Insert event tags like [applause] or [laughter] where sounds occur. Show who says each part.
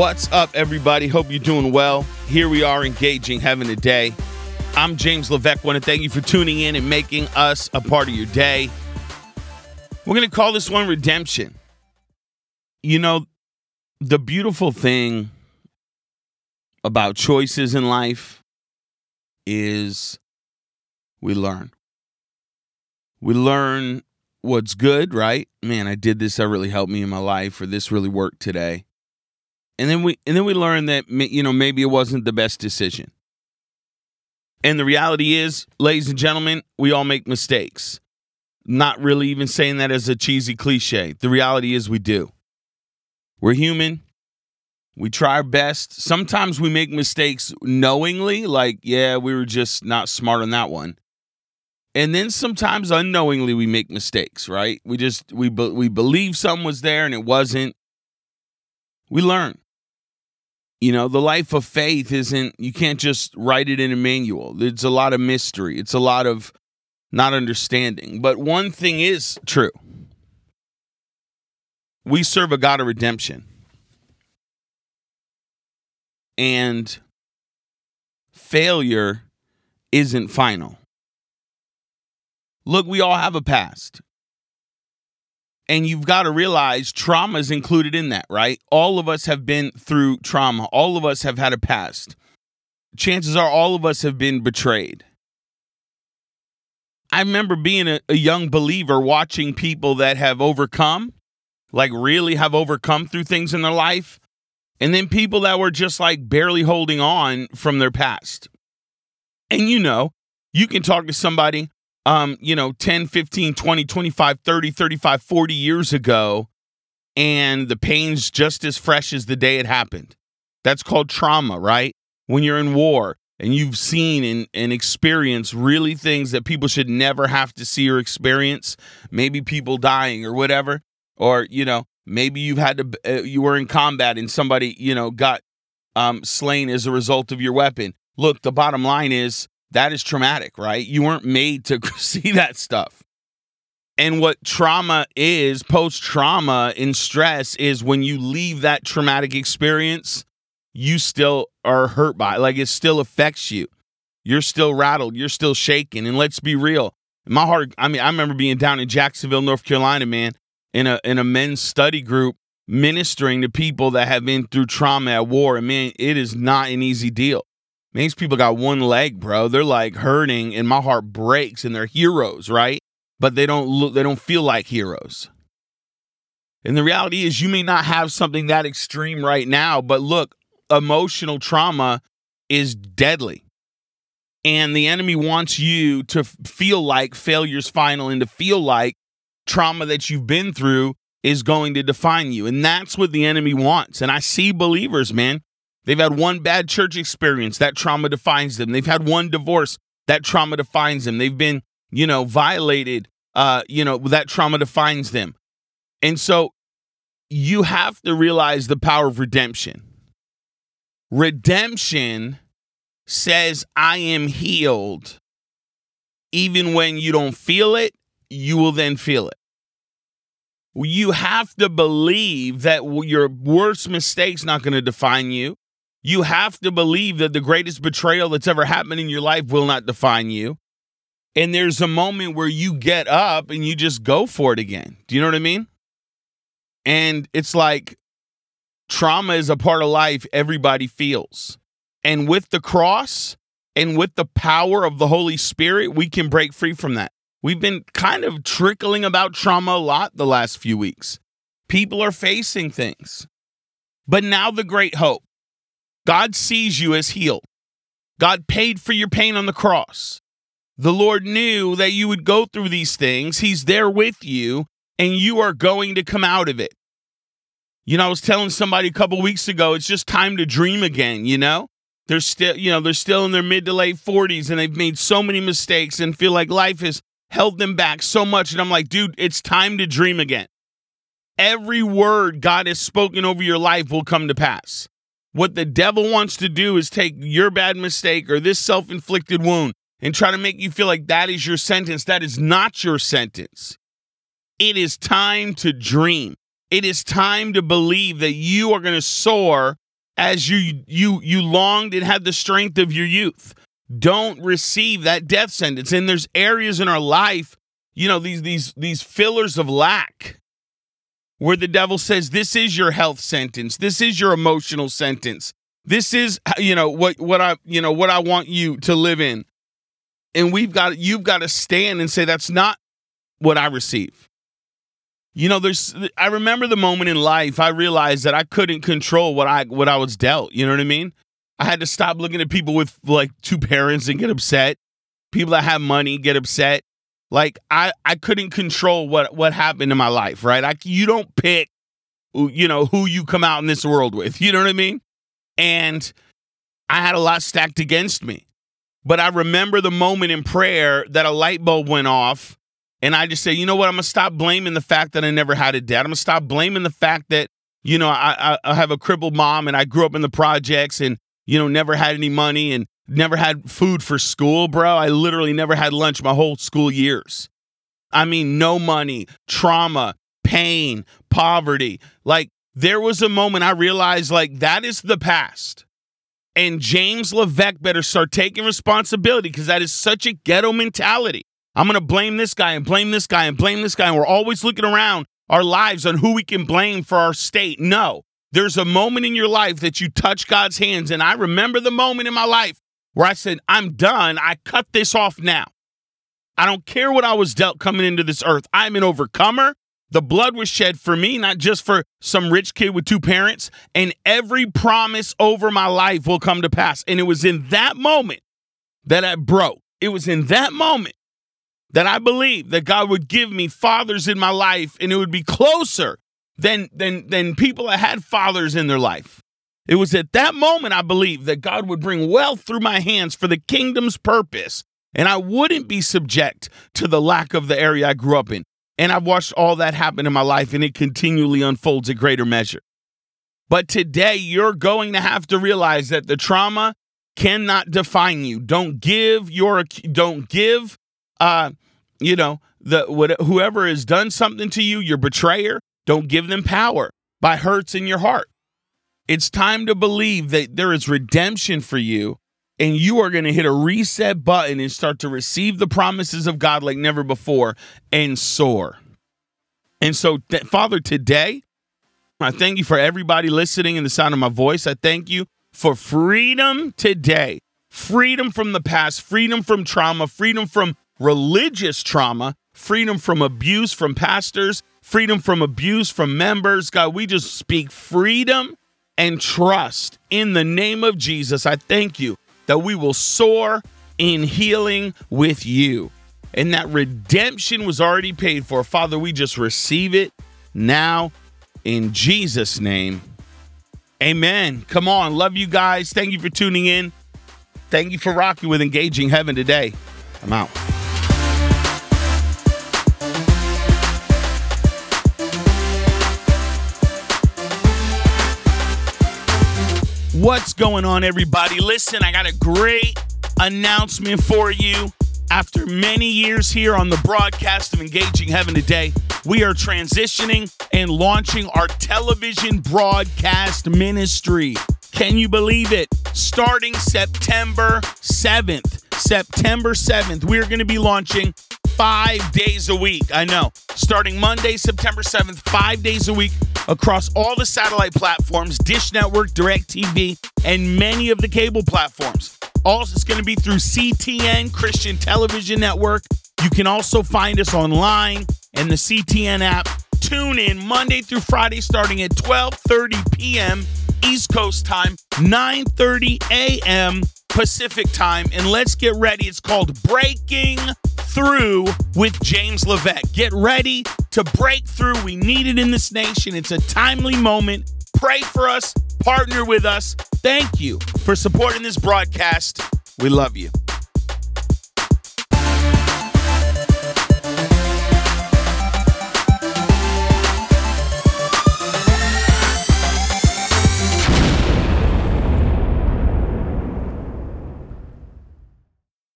Speaker 1: What's up, everybody? Hope you're doing well. Here we are engaging, Heaven today. I'm James Levesque. Want to thank you for tuning in and making us a part of your day. We're going to call this one redemption. You know, the beautiful thing about choices in life is we learn. We learn what's good, right? Man, I did this that really helped me in my life or this really worked today. And then we and then we learn that you know maybe it wasn't the best decision. And the reality is, ladies and gentlemen, we all make mistakes. Not really even saying that as a cheesy cliche. The reality is we do. We're human. We try our best. Sometimes we make mistakes knowingly, like, yeah, we were just not smart on that one. And then sometimes unknowingly we make mistakes, right? We just we be, we believe something was there and it wasn't. We learn. You know, the life of faith isn't you can't just write it in a manual. There's a lot of mystery. It's a lot of not understanding. But one thing is true. We serve a God of redemption. And failure isn't final. Look, we all have a past. And you've got to realize trauma is included in that, right? All of us have been through trauma. All of us have had a past. Chances are all of us have been betrayed. I remember being a, a young believer watching people that have overcome, like really have overcome through things in their life, and then people that were just like barely holding on from their past. And you know, you can talk to somebody, um, you know, 10, 15, 20, 25, 30, 35, 40 years ago, and the pain's just as fresh as the day it happened. That's called trauma, right? When you're in war and you've seen and, and experienced really things that people should never have to see or experience, maybe people dying or whatever, or, you know, Maybe you've had to, uh, you were in combat and somebody, you know, got um, slain as a result of your weapon. Look, the bottom line is that is traumatic, right? You weren't made to [laughs] see that stuff. And what trauma is, post trauma and stress, is when you leave that traumatic experience, you still are hurt by it. Like it still affects you. You're still rattled. You're still shaking. And let's be real. My heart, I mean, I remember being down in Jacksonville, North Carolina, man, in a in a men's study group ministering to people that have been through trauma at war. And man, it is not an easy deal. These people got one leg, bro. They're like hurting, and my heart breaks. And they're heroes, right? But they don't look. They don't feel like heroes. And the reality is, you may not have something that extreme right now, but look, emotional trauma is deadly. And the enemy wants you to feel like failure's final and to feel like trauma that you've been through is going to define you. And that's what the enemy wants. And I see believers, man. They've had one bad church experience, that trauma defines them. They've had one divorce, that trauma defines them. They've been, you know, violated, uh, you know, that trauma defines them. And so you have to realize the power of redemption. Redemption says, I am healed. Even when you don't feel it, you will then feel it you have to believe that your worst mistake's not going to define you. You have to believe that the greatest betrayal that's ever happened in your life will not define you. And there's a moment where you get up and you just go for it again. Do you know what I mean? And it's like trauma is a part of life everybody feels. And with the cross and with the power of the Holy Spirit, we can break free from that. We've been kind of trickling about trauma a lot the last few weeks. People are facing things. But now the great hope God sees you as healed. God paid for your pain on the cross. The Lord knew that you would go through these things. He's there with you, and you are going to come out of it. You know, I was telling somebody a couple weeks ago, it's just time to dream again, you know? They're still, you know, they're still in their mid to late 40s and they've made so many mistakes and feel like life has held them back so much. And I'm like, dude, it's time to dream again. Every word God has spoken over your life will come to pass. What the devil wants to do is take your bad mistake or this self inflicted wound and try to make you feel like that is your sentence. That is not your sentence. It is time to dream. It is time to believe that you are going to soar as you you you longed and had the strength of your youth. Don't receive that death sentence. And there's areas in our life, you know, these these these fillers of lack where the devil says this is your health sentence. This is your emotional sentence. This is you know what what I you know what I want you to live in. And we've got you've got to stand and say that's not what I receive. You know, there's I remember the moment in life I realized that I couldn't control what I what I was dealt. You know what I mean? I had to stop looking at people with like two parents and get upset. People that have money get upset. Like I I couldn't control what what happened in my life, right? I you don't pick you know who you come out in this world with. You know what I mean? And I had a lot stacked against me. But I remember the moment in prayer that a light bulb went off and I just say, you know what? I'm gonna stop blaming the fact that I never had a dad. I'm gonna stop blaming the fact that you know I, I, I have a crippled mom and I grew up in the projects and you know never had any money and never had food for school, bro. I literally never had lunch my whole school years. I mean, no money, trauma, pain, poverty. Like there was a moment I realized like that is the past. And James Levesque better start taking responsibility because that is such a ghetto mentality. I'm going to blame this guy and blame this guy and blame this guy. And we're always looking around our lives on who we can blame for our state. No, there's a moment in your life that you touch God's hands. And I remember the moment in my life where I said, I'm done. I cut this off now. I don't care what I was dealt coming into this earth. I'm an overcomer. The blood was shed for me, not just for some rich kid with two parents. And every promise over my life will come to pass. And it was in that moment that I broke. It was in that moment that I believed that God would give me fathers in my life and it would be closer than than than people that had fathers in their life. It was at that moment I believed that God would bring wealth through my hands for the kingdom's purpose and I wouldn't be subject to the lack of the area I grew up in. And I've watched all that happen in my life and it continually unfolds at greater measure. But today you're going to have to realize that the trauma cannot define you. Don't give your don't give uh, you know, the what, whoever has done something to you, your betrayer, don't give them power by hurts in your heart. It's time to believe that there is redemption for you and you are going to hit a reset button and start to receive the promises of God like never before and soar. And so, th- Father, today, I thank you for everybody listening in the sound of my voice. I thank you for freedom today freedom from the past, freedom from trauma, freedom from religious trauma, freedom from abuse from pastors, freedom from abuse from members. God, we just speak freedom and trust in the name of Jesus. I thank you that we will soar in healing with you and that redemption was already paid for. Father, we just receive it now in Jesus' name. Amen. Come on. Love you guys. Thank you for tuning in. Thank you for rocking with Engaging Heaven today. I'm out. What's going on, everybody? Listen, I got a great announcement for you. After many years here on the broadcast of Engaging Heaven Today, we are transitioning and launching our television broadcast ministry. Can you believe it? Starting September 7th. September 7th, we're going to be launching five days a week. I know. Starting Monday, September 7th, five days a week across all the satellite platforms Dish Network, DirecTV, and many of the cable platforms. Also, it's going to be through CTN, Christian Television Network. You can also find us online and the CTN app. Tune in Monday through Friday starting at 12:30 p.m. East Coast time, 9:30 a.m. Pacific time, and let's get ready. It's called Breaking Through with James Levesque. Get ready to break through. We need it in this nation. It's a timely moment. Pray for us, partner with us. Thank you for supporting this broadcast. We love you.